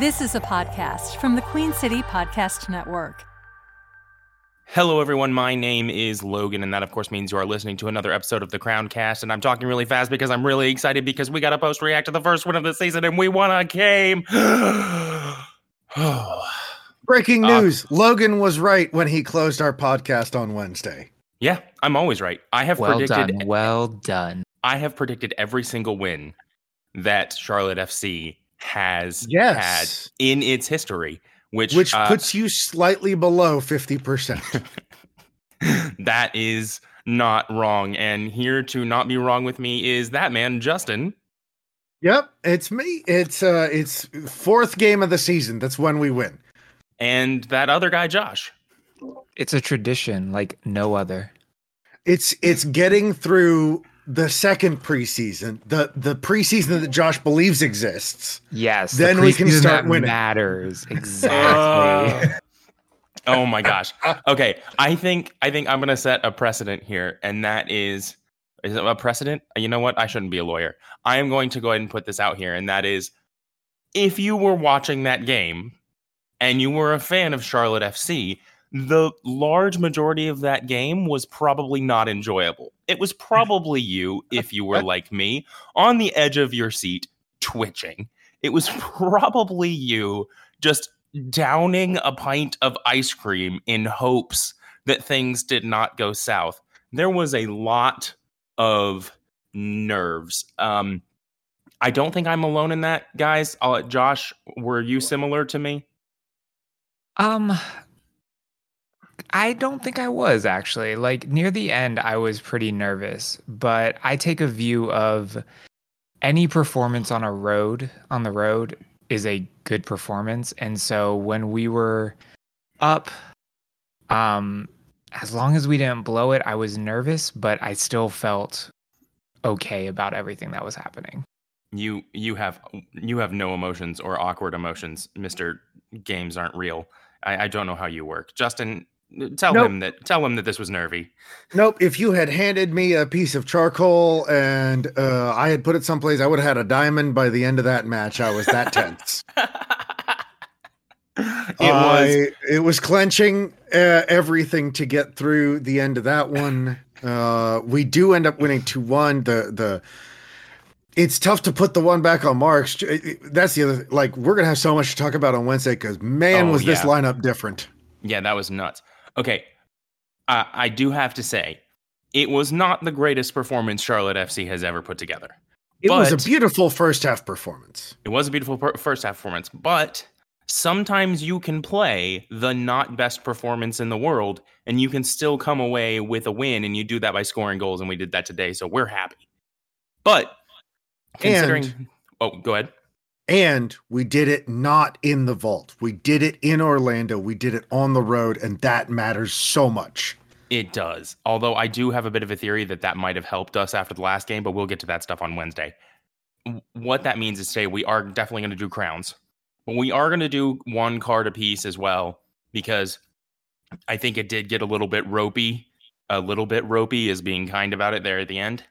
This is a podcast from the Queen City Podcast Network. Hello, everyone. My name is Logan, and that, of course, means you are listening to another episode of the Crown Cast. And I'm talking really fast because I'm really excited because we got a post react to the first one of the season, and we won a game. Breaking Uh, news Logan was right when he closed our podcast on Wednesday. yeah, I'm always right. I have Well predicted. done. Well done. I have predicted every single win that Charlotte FC has Yes. had in its history, which Which uh, puts you slightly below 50%. that is not wrong. And here to not be wrong with me is that man, Justin. yep, it's me. It's uh it's fourth game of the season. That's when we win. and that other guy, Josh. It's a tradition like no other. It's it's getting through the second preseason, the the preseason that Josh believes exists. Yes. the Then we can start that winning. Matters exactly. oh my gosh. Okay, I think I think I'm gonna set a precedent here, and that is is it a precedent? You know what? I shouldn't be a lawyer. I am going to go ahead and put this out here, and that is if you were watching that game and you were a fan of Charlotte FC, the large majority of that game was probably not enjoyable. It was probably you, if you were like me, on the edge of your seat, twitching. It was probably you just downing a pint of ice cream in hopes that things did not go south. There was a lot of nerves. Um, I don't think I'm alone in that, guys. Uh, Josh, were you similar to me? um I don't think I was actually. Like near the end I was pretty nervous, but I take a view of any performance on a road on the road is a good performance. And so when we were up um as long as we didn't blow it, I was nervous, but I still felt okay about everything that was happening. You you have you have no emotions or awkward emotions, Mister. Games aren't real. I, I don't know how you work, Justin. Tell Nope. him that. Tell him that this was nervy. Nope. If you had handed me a piece of charcoal and uh, I had put it someplace, I would have had a diamond by the end of that match. I was that tense. it was I, it was clenching uh, everything to get through the end of that one. Uh, we do end up winning two one. The the it's tough to put the one back on marks. That's the other. Like we're gonna have so much to talk about on Wednesday because man, Oh, was this lineup different. Yeah, that was nuts. Okay, uh, I do have to say, it was not the greatest performance Charlotte FC has ever put together. It was a beautiful first half performance. It was a beautiful per- first half performance, but sometimes you can play the not best performance in the world and you can still come away with a win, and you do that by scoring goals, and we did that today, so we're happy. But considering, oh, go ahead. And we did it not in the vault. We did it in Orlando. We did it on the road, and that matters so much. It does. Although I do have a bit of a theory that that might have helped us after the last game, but we'll get to that stuff on Wednesday. What that means is today we are definitely going to do crowns, but we are going to do one card a piece as well because I think it did get a little bit ropey. A little bit ropey is being kind about it there at the end.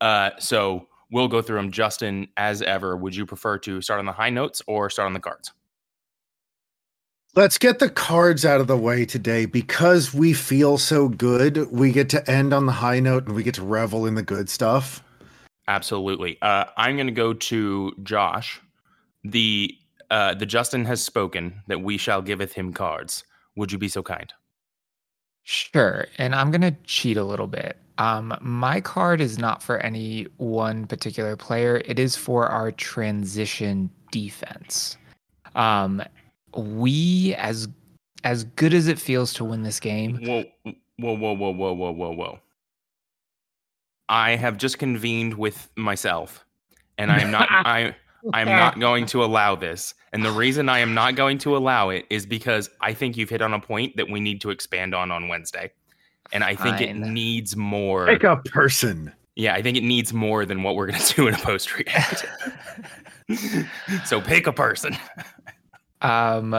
Uh, so we'll go through them. Justin, as ever, would you prefer to start on the high notes or start on the cards? Let's get the cards out of the way today because we feel so good. We get to end on the high note and we get to revel in the good stuff. Absolutely. Uh, I'm going to go to Josh. The uh, the Justin has spoken that we shall giveth him cards. Would you be so kind? Sure. And I'm going to cheat a little bit. Um, my card is not for any one particular player, it is for our transition defense. Um, we, as as good as it feels to win this game, Whoa, whoa, whoa, whoa, whoa, whoa, whoa, whoa. I have just convened with myself, and I am not. I I am not going to allow this. And the reason I am not going to allow it is because I think you've hit on a point that we need to expand on on Wednesday. And I think it needs more. Pick a person. Yeah, I think it needs more than what we're going to do in a post react. so pick a person. Um,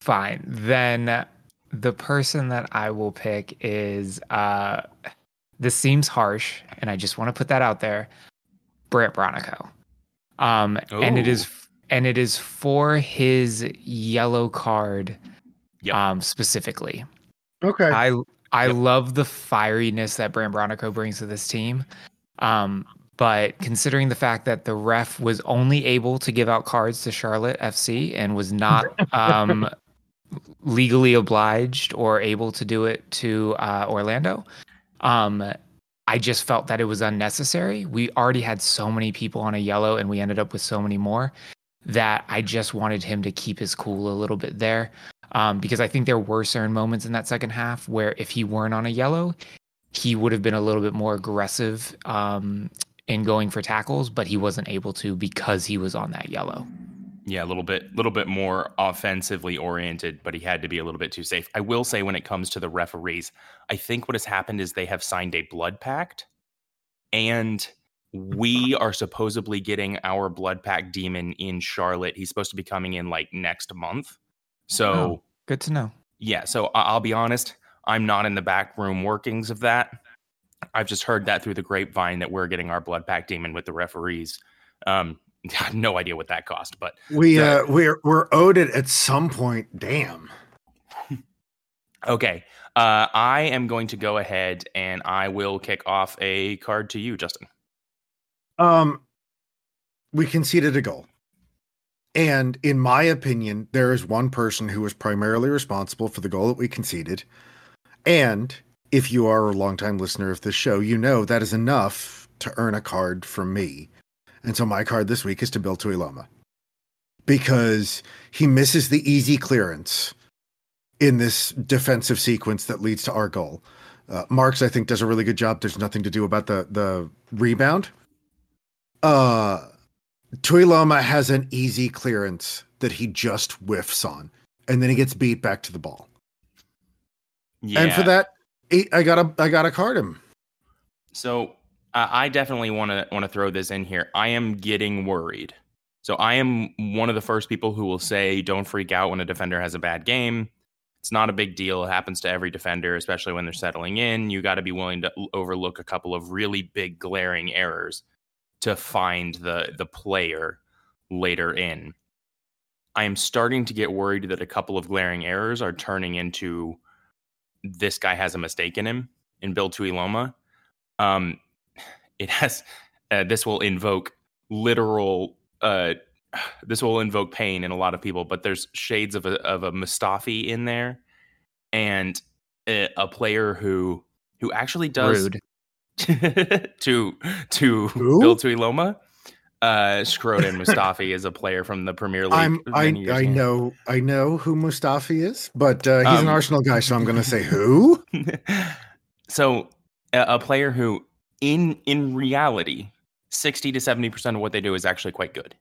fine. Then the person that I will pick is uh, this seems harsh, and I just want to put that out there. Brandt Bronico. Um, and it is and it is for his yellow card Yep. um, specifically. Okay. I I Yep. love the fieriness that Brandt Bronico brings to this team. Um, but considering the fact that the ref was only able to give out cards to Charlotte FC and was not um, legally obliged or able to do it to uh, Orlando, um, I just felt that it was unnecessary. We already had so many people on a yellow, and we ended up with so many more that I just wanted him to keep his cool a little bit there. Um, because I think there were certain moments in that second half where if he weren't on a yellow, he would have been a little bit more aggressive um, in going for tackles, but he wasn't able to because he was on that yellow. Yeah, a little bit, little bit more offensively oriented, but he had to be a little bit too safe. I will say, when it comes to the referees, I think what has happened is they have signed a blood pact, and we are supposedly getting our blood pact demon in Charlotte. He's supposed to be coming in like next month. So Oh. Good to know. yeah, so I- I'll be honest, I'm not in the back room workings of that. I've just heard that through the grapevine that we're getting our blood pact demon with the referees. Um, no idea what that cost, but we the- uh we're we're owed it at some point. Damn. Okay. Uh, I am going to go ahead and I will kick off a card to you, Justin. Um, we conceded a goal. And in my opinion, there is one person who was primarily responsible for the goal that we conceded. And if you are a longtime listener of this show, you know that is enough to earn a card from me. And so my card this week is to Bill Tuiloma. Because he misses the easy clearance in this defensive sequence that leads to our goal. Uh, Marks, I think, does a really good job. There's nothing to do about the the rebound. Uh, Tuiloma has an easy clearance that he just whiffs on, and then he gets beat back to the ball. Yeah. And for that, I gotta I gotta card him. So uh, I definitely want to want to throw this in here. I am getting worried. So I am one of the first people who will say, "Don't freak out when a defender has a bad game. It's not a big deal. It happens to every defender, especially when they're settling in. You got to be willing to overlook a couple of really big glaring errors to find the the player later in." I am starting to get worried that a couple of glaring errors are turning into this guy has a mistake in him in Bill Tuiloma. Um, it has uh, this will invoke literal uh, this will invoke pain in a lot of people, but there's shades of a of a Mustafi in there, and a, a player who who actually does Rude. to to Who? Bill Tuiloma. Uh, Shkodran Mustafi is a player from the Premier League. I'm I I ago. know I know who Mustafi is, but uh, he's an Um, Arsenal guy, so I'm gonna say who. so a, a player who in in reality 60 to 70% of what they do is actually quite good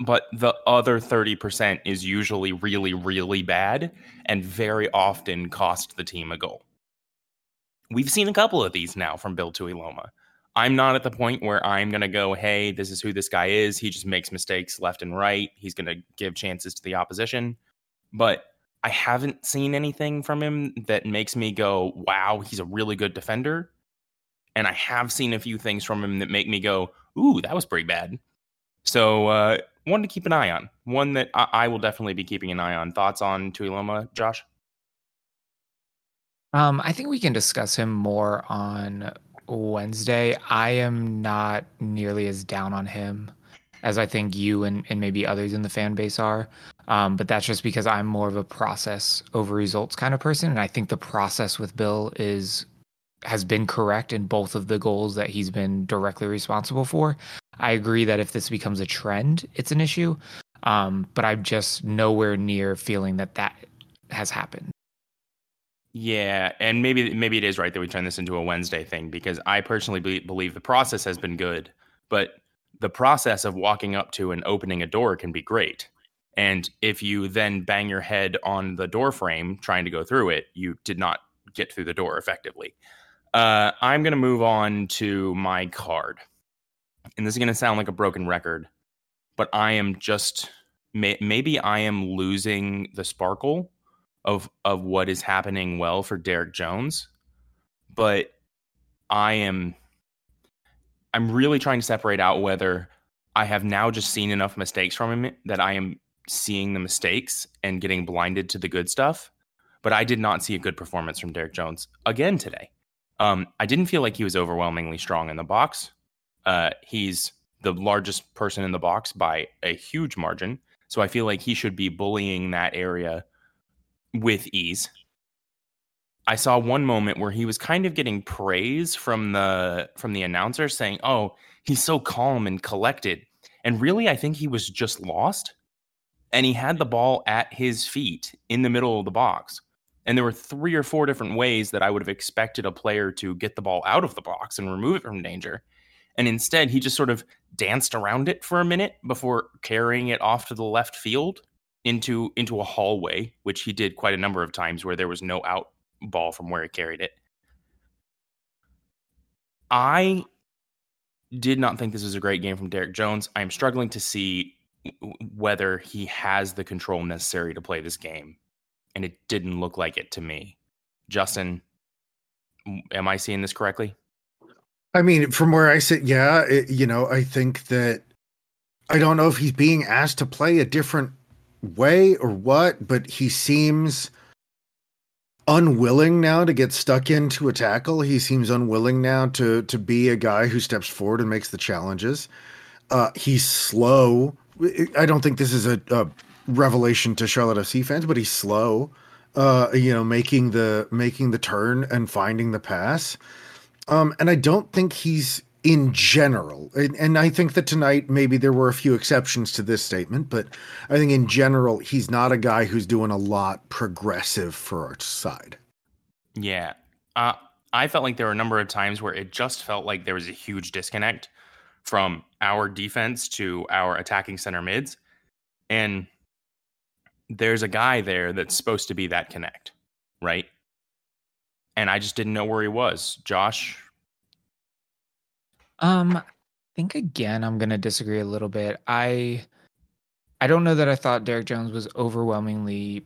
but the other 30% is usually really really bad and very often cost the team a goal we've seen a couple of these now from bill tuiloma i'm not at the point where i'm going to go hey this is who this guy is he just makes mistakes left and right he's going to give chances to the opposition but I haven't seen anything from him that makes me go, wow, he's a really good defender. And I have seen a few things from him that make me go, ooh, that was pretty bad. So, uh, one to keep an eye on. One that I, I will definitely be keeping an eye on. Thoughts on Tuiloma, Josh? Um, I think we can discuss him more on Wednesday. I am not nearly as down on him as I think you and, and maybe others in the fan base are. Um, but that's just because I'm more of a process over results kind of person. And I think the process with Bill is has been correct in both of the goals that he's been directly responsible for. I agree that if this becomes a trend, it's an issue. Um, but I'm just nowhere near feeling that that has happened. Yeah, and maybe maybe it is right that we turn this into a Wednesday thing because I personally be- believe the process has been good, but the process of walking up to and opening a door can be great. And if you then bang your head on the door frame trying to go through it, you did not get through the door effectively. Uh, I'm going to move on to my card. And this is going to sound like a broken record, but I am just may, maybe I am losing the sparkle of of what is happening well for Derrick Jones, but I am I'm really trying to separate out whether I have now just seen enough mistakes from him that I am seeing the mistakes and getting blinded to the good stuff. But I did not see a good performance from Derrick Jones again today. Um, I didn't feel like he was overwhelmingly strong in the box. Uh, he's the largest person in the box by a huge margin. So I feel like he should be bullying that area with ease. I saw one moment where he was kind of getting praise from the from the announcer saying, "Oh, he's so calm and collected." And really I think he was just lost. And he had the ball at his feet in the middle of the box. And there were three or four different ways that I would have expected a player to get the ball out of the box and remove it from danger. And instead, he just sort of danced around it for a minute before carrying it off to the left field into into a hallway, which he did quite a number of times where there was no out ball from where he carried it. I did not think this was a great game from Derrick Jones. I'm struggling to see whether he has the control necessary to play this game, and it didn't look like it to me. Justin, am I seeing this correctly? I mean, from where I sit, yeah, it, you know, I think that I don't know if he's being asked to play a different way or what, but he seems unwilling now to get stuck into a tackle. He seems unwilling now to to be a guy who steps forward and makes the challenges. Uh, he's slow. I don't think this is a, a revelation to Charlotte FC fans, but he's slow. Uh, you know, making the making the turn and finding the pass. Um, and I don't think he's in general, and, and, I think that tonight maybe there were a few exceptions to this statement, but I think in general he's not a guy who's doing a lot progressive for our side. Yeah, uh, I felt like there were a number of times where it just felt like there was a huge disconnect from our defense to our attacking center mids, and there's a guy there that's supposed to be that connect, right? and I just didn't know where he was. Josh. Um, I think again I'm gonna disagree a little bit. I I don't know that I thought Derrick Jones was overwhelmingly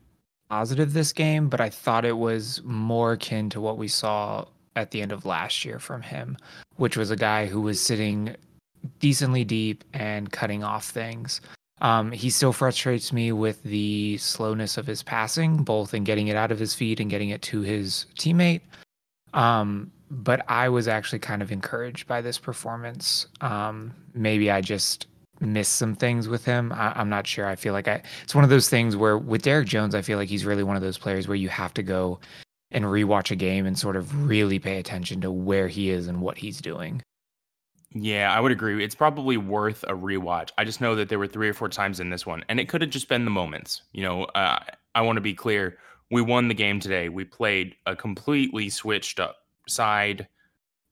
positive this game, but I thought it was more akin to what we saw at the end of last year from him, which was a guy who was sitting decently deep and cutting off things. Um, he still frustrates me with the slowness of his passing, both in getting it out of his feet and getting it to his teammate. Um, but I was actually kind of encouraged by this performance. Um, maybe I just missed some things with him. I, am not sure. I feel like I, it's one of those things where with Derrick Jones, I feel like he's really one of those players where you have to go and rewatch a game and sort of really pay attention to where he is and what he's doing. Yeah, I would agree. It's probably worth a rewatch. I just know that there were three or four times in this one, and it could have just been the moments. You know, uh, I want to be clear. We won the game today. We played a completely switched up side.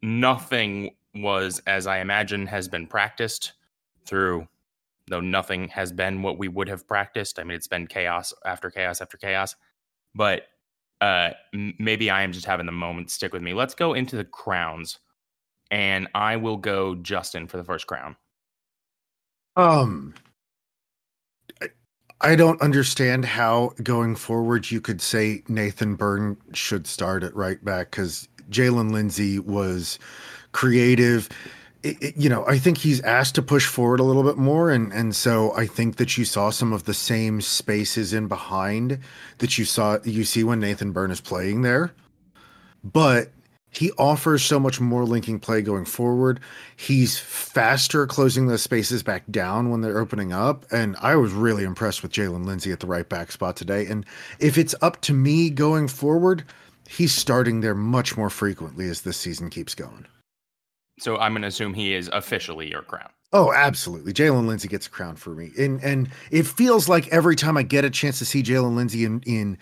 Nothing was as I imagine has been practiced through, though nothing has been what we would have practiced. I mean, it's been chaos after chaos after chaos. But uh, maybe I am just having the moment stick with me. Let's go into the crowns and I will go Justin for the first crown. Um, I don't understand how going forward you could say Nathan Byrne should start at right back because Jaylin Lindsey was creative. It, it, you know, I think he's asked to push forward a little bit more, and and so I think that you saw some of the same spaces in behind that you saw you see when Nathan Byrne is playing there. But he offers so much more linking play going forward. He's faster closing the spaces back down when they're opening up. And I was really impressed with Jaylin Lindsey at the right back spot today. And if it's up to me going forward, he's starting there much more frequently as this season keeps going. So I'm going to assume he is officially your crown. Oh, absolutely. Jaylin Lindsey gets a crown for me. And and it feels like every time I get a chance to see Jaylin Lindsey in, in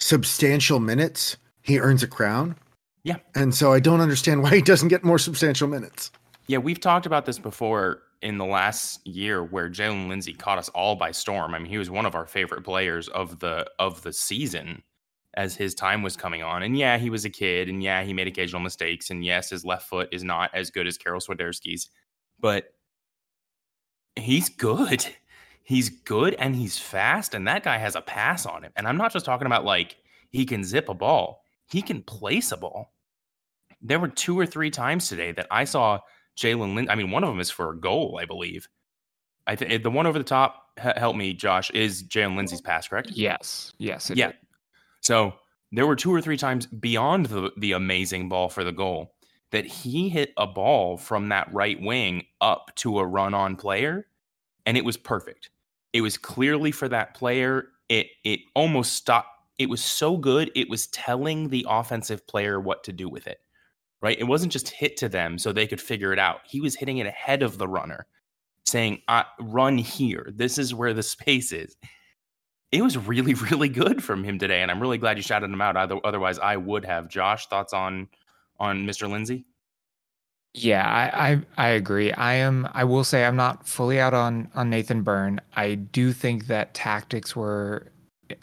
substantial minutes, he earns a crown yeah. And so I don't understand why he doesn't get more substantial minutes. Yeah, we've talked about this before in the last year where Jaylin Lindsey caught us all by storm. I mean, he was one of our favorite players of the of the season as his time was coming on. And yeah, he was a kid and yeah, he made occasional mistakes. And yes, his left foot is not as good as Karol Swiderski's, but he's good. He's good and he's fast, and that guy has a pass on him. And I'm not just talking about like he can zip a ball, he can place a ball there were two or three times today that I saw Jaylin Lind. I mean, one of them is for a goal, I believe, I think the one over the top, h- help me, Josh, is Jaylin Lindsey's pass, correct? Yes. Yes. it Yeah. did. So there were two or three times beyond the, the amazing ball for the goal that he hit a ball from that right wing up to a run on player, and it was perfect. It was clearly for that player. It it almost stopped. It was so good. It was telling the offensive player what to do with it. Right? It wasn't just hit to them so they could figure it out. He was hitting it ahead of the runner, saying, "Run here. This is where the space is." It was really really good from him today and i'm really glad you shouted him out Other, otherwise i would have josh thoughts on on mr lindsey Yeah, I, I I agree. I am. I will say I'm not fully out on on Nathan Byrne. I do think that tactics were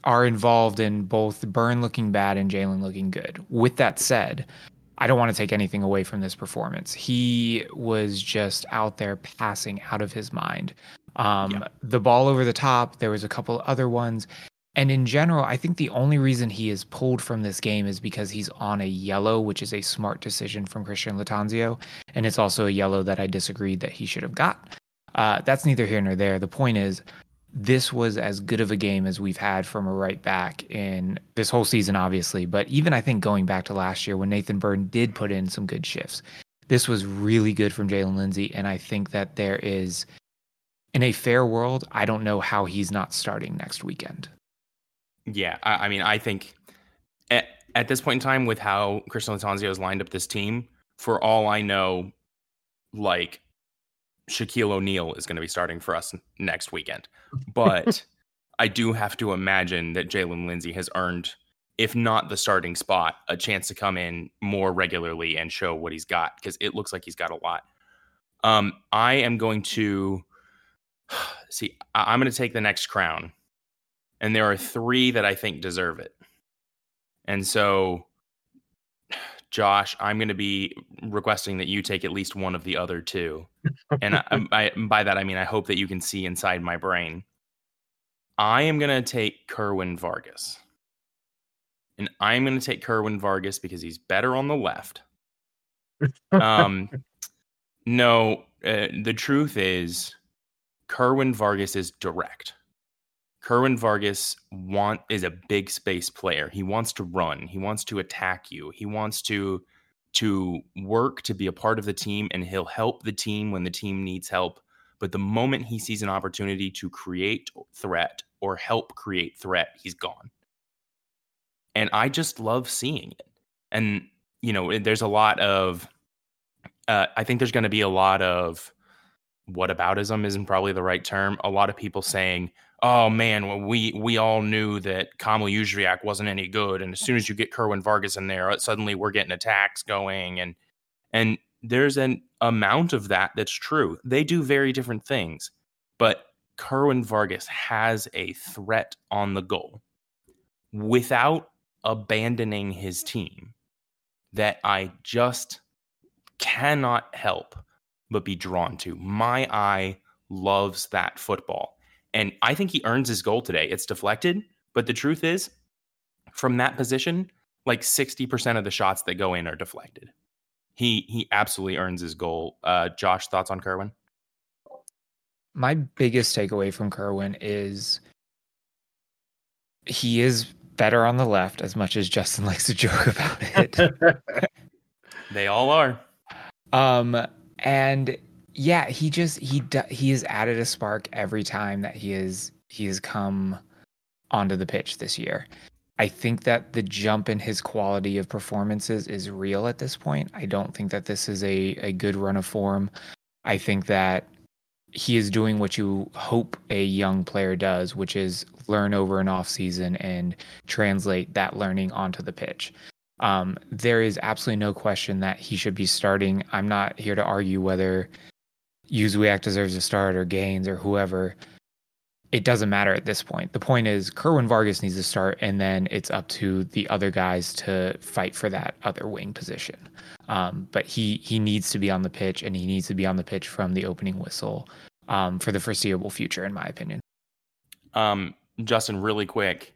are involved in both Byrne looking bad and Jaylin looking good. With that said, I don't want to take anything away from this performance. He was just out there passing out of his mind. Um, Yeah. The ball over the top. There was a couple other ones. And in general, I think the only reason he is pulled from this game is because he's on a yellow, which is a smart decision from Christian Lattanzio. And it's also a yellow that I disagreed that he should have got. Uh, that's neither here nor there. The point is, this was as good of a game as we've had from a right back in this whole season, obviously. But even I think going back to last year when Nathan Byrne did put in some good shifts, this was really good from Jaylin Lindsey. And I think that there is, in a fair world, I don't know how he's not starting next weekend. yeah i, I mean i think at, at this point in time with how christian lattanzio has lined up this team for all i know like shaquille o'neal is going to be starting for us next weekend but i do have to imagine that jaylin Lindsey has earned if not the starting spot a chance to come in more regularly and show what he's got because it looks like he's got a lot um i am going to see I- i'm going to take the next crown and there are three that I think deserve it. And so, Josh, I'm going to be requesting that you take at least one of the other two. and I, I, by that, I mean I hope that you can see inside my brain. I am going to take Kerwin Vargas. And I'm going to take Kerwin Vargas because he's better on the left. Um, no, uh, the truth is, Kerwin Vargas is direct. Kerwin Vargas want is a big space player. He wants to run. He wants to attack you. He wants to to work to be a part of the team and he'll help the team when the team needs help. But the moment he sees an opportunity to create threat or help create threat, he's gone. And I just love seeing it. And you know, there's a lot of uh, I think there's going to be a lot of whataboutism isn't probably the right term. A lot of people saying, "Oh man, well, we we all knew that Kamil Jóźwiak wasn't any good, and as soon as you get Kerwin Vargas in there, uh, suddenly we're getting attacks going." And and there's an amount of that that's true. They do very different things, but Kerwin Vargas has a threat on the goal without abandoning his team that I just cannot help but be drawn to. My eye loves that football. And I think he earns his goal today. It's deflected, but the truth is, from that position, like 60% of the shots that go in are deflected. He he absolutely earns his goal. Uh, Josh, thoughts on Kerwin? My biggest takeaway from Kerwin is he is better on the left as much as Justin likes to joke about it. They all are. Um, and yeah, he just he he has added a spark every time that he is he has come onto the pitch this year. I think that the jump in his quality of performances is real at this point. I don't think that this is a a good run of form. I think that he is doing what you hope a young player does, which is learn over an off season and translate that learning onto the pitch. Um, there is absolutely no question that he should be starting. I'm not here to argue whether Jóźwiak deserves a start or Gaines or whoever. It doesn't matter at this point. The point is Kerwin Vargas needs to start, and then it's up to the other guys to fight for that other wing position. Um, but he he needs to be on the pitch, and he needs to be on the pitch from the opening whistle um, for the foreseeable future, in my opinion. Um, Justin, really quick,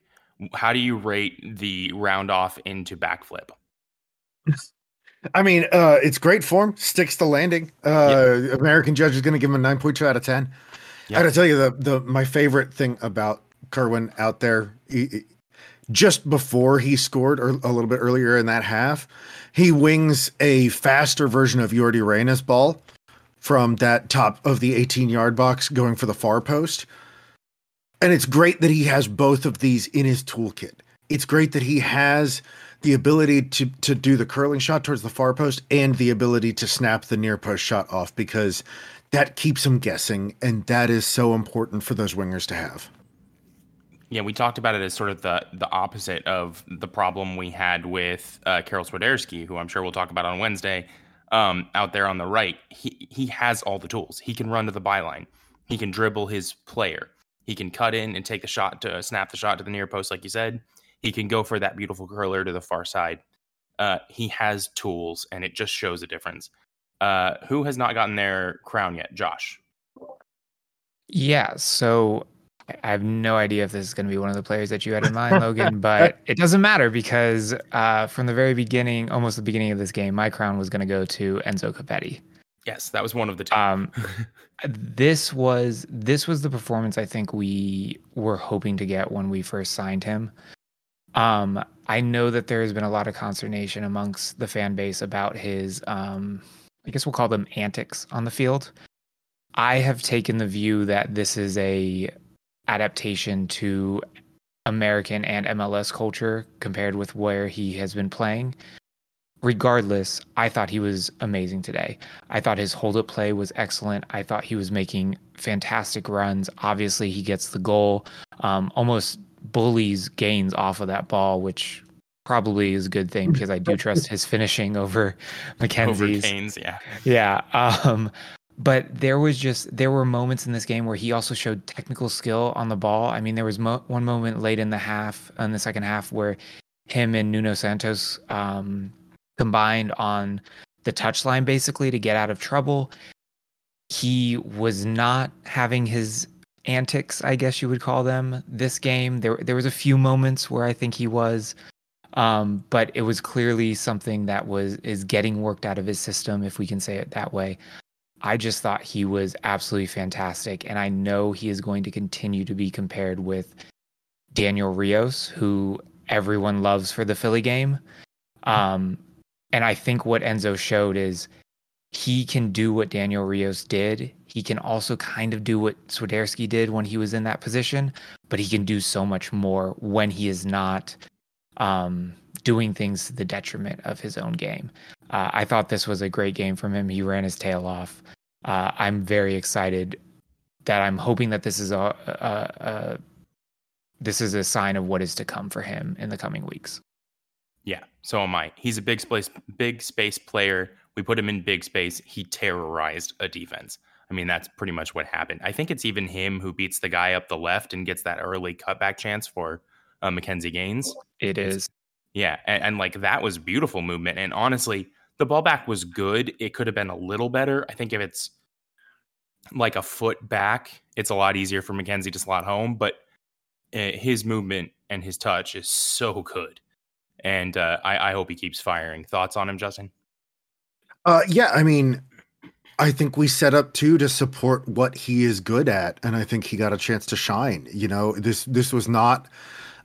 how do you rate the round off into backflip? I mean, uh, it's great form, sticks to landing. Uh, American judge is going to give him a 9.2 out of 10. I gotta tell you the the my favorite thing about Kerwin out there, he, he- just before he scored, or a little bit earlier in that half, he wings a faster version of Jordi Reyna's ball from that top of the 18 yard box, going for the far post. And it's great that he has both of these in his toolkit. It's great that he has the ability to to do the curling shot towards the far post and the ability to snap the near post shot off because that keeps him guessing, and that is so important for those wingers to have. Yeah, we talked about it as sort of the the opposite of the problem we had with uh, Karol Swiderski, who I'm sure we'll talk about on Wednesday. Um, out there on the right, he he has all the tools. He can run to the byline. He can dribble his player. He can cut in and take the shot to snap the shot to the near post, like you said. He can go for that beautiful curler to the far side. Uh, he has tools, and it just shows a difference. Uh, who has not gotten their crown yet? Josh. Yeah, so I- I have no idea if this is going to be one of the players that you had in mind, Logan, but it doesn't matter because uh, from the very beginning, almost the beginning of this game, my crown was going to go to Enzo Copetti. Yes, that was one of the two. Um, this was this was the performance I think we were hoping to get when we first signed him. Um, I know that there has been a lot of consternation amongst the fan base about his, um, I guess we'll call them antics on the field. I have taken the view that this is a adaptation to American and MLS culture compared with where he has been playing. Regardless, I thought he was amazing today. I thought his hold up play was excellent. I thought he was making fantastic runs. Obviously, he gets the goal, um, almost bullies Gaines off of that ball, which probably is a good thing because I do trust his finishing over Over McKinze's. Kane's, yeah. Yeah. Um, but there was just there were moments in this game where he also showed technical skill on the ball. I mean, there was mo- one moment late in the half, in the second half, where him and Nuno Santos um, combined on the touchline basically to get out of trouble. He was not having his antics, I guess you would call them, this game. There there was a few moments where I think he was um, but it was clearly something that was is getting worked out of his system, if we can say it that way. I just thought he was absolutely fantastic, and I know he is going to continue to be compared with Daniel Rios, who everyone loves for the Philly game. Um, and I think what Enzo showed is he can do what Daniel Rios did. He can also kind of do what Swiderski did when he was in that position, but he can do so much more when he is not um, doing things to the detriment of his own game. Uh, I thought this was a great game from him. He ran his tail off. Uh, I'm very excited that I'm hoping that this is a, a, a this is a sign of what is to come for him in the coming weeks. Yeah, so am I. He's a big space big space player. We put him in big space. He terrorized a defense. I mean, that's pretty much what happened. I think it's even him who beats the guy up the left and gets that early cutback chance for uh, McKinze Gaines. It is. Yeah, and, and like that was beautiful movement. And honestly, the ball back was good. It could have been a little better. I think if it's like a foot back, it's a lot easier for Mackenzie to slot home. But uh, his movement and his touch is so good, and uh, I, I hope he keeps firing. Thoughts on him, Justin? Uh, yeah, I mean, I think we set up too to support what he is good at, and I think he got a chance to shine. You know, this this was not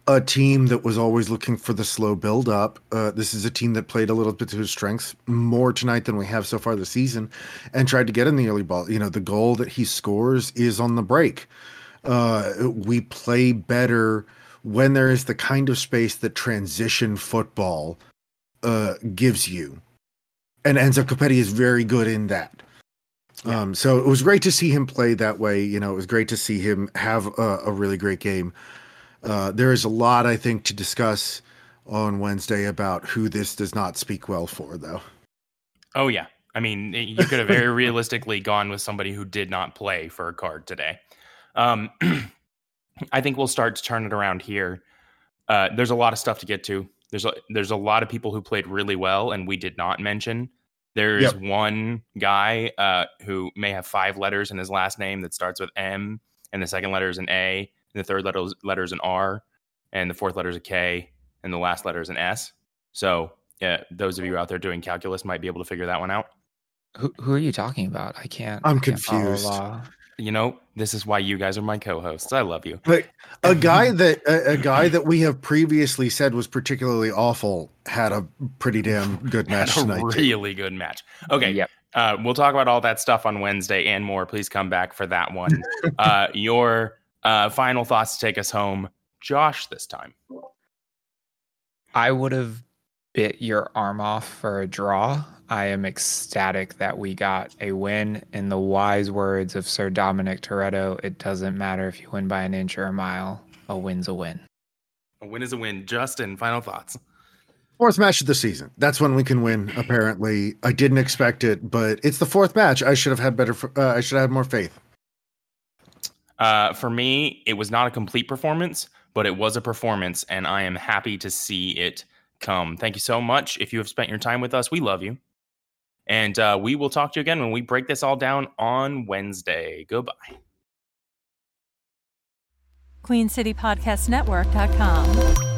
a team that was always looking for the slow build up. Uh, this is a team that played a little bit to his strengths more tonight than we have so far this season, and tried to get in the early ball. You know, the goal that he scores is on the break. Uh, we play better when there is the kind of space that transition football uh, gives you and Enzo Copetti is very good in that. Yeah. Um, so it was great to see him play that way. You know, it was great to see him have a, a really great game. Uh, there is a lot, I think, to discuss on Wednesday about who this does not speak well for, though. Oh yeah, I mean you could have very realistically gone with somebody who did not play for a card today. Um, I think we'll start to turn it around here. Uh, there's a lot of stuff to get to. There's a, there's a lot of people who played really well, and we did not mention. There's Yep. one guy uh, who may have five letters in his last name that starts with M, and the second letter is an A, and the third letter is, letter is an R, and the fourth letter is a K, and the last letter is an S. So, yeah, those of you out there doing calculus might be able to figure that one out. Who, who are you talking about? I can't. I'm I can't follow confused. Along. you know, this is why you guys are my co-hosts. I love you. But a guy that a, a guy that we have previously said was particularly awful had a pretty damn good match Had a tonight. too. really good match. Okay, Yep. uh, we'll talk about all that stuff on Wednesday and more. Please come back for that one. uh, your uh, final thoughts to take us home, Josh. This time, I would have bit your arm off for a draw. I am ecstatic that we got a win. In the wise words of Sir Dominic Toretto, it doesn't matter if you win by an inch or a mile. A win's a win. a win is a win. Justin, final thoughts. Fourth match of the season. That's when we can win. Apparently, I didn't expect it, but it's the fourth match. I should have had better. Uh, I should have had more faith. Uh, for me, it was not a complete performance, but it was a performance, and I am happy to see it come. Thank you so much. If you have spent your time with us, we love you. And uh, we will talk to you again when we break this all down on Wednesday. Goodbye. QueenCityPodcastNetwork.com.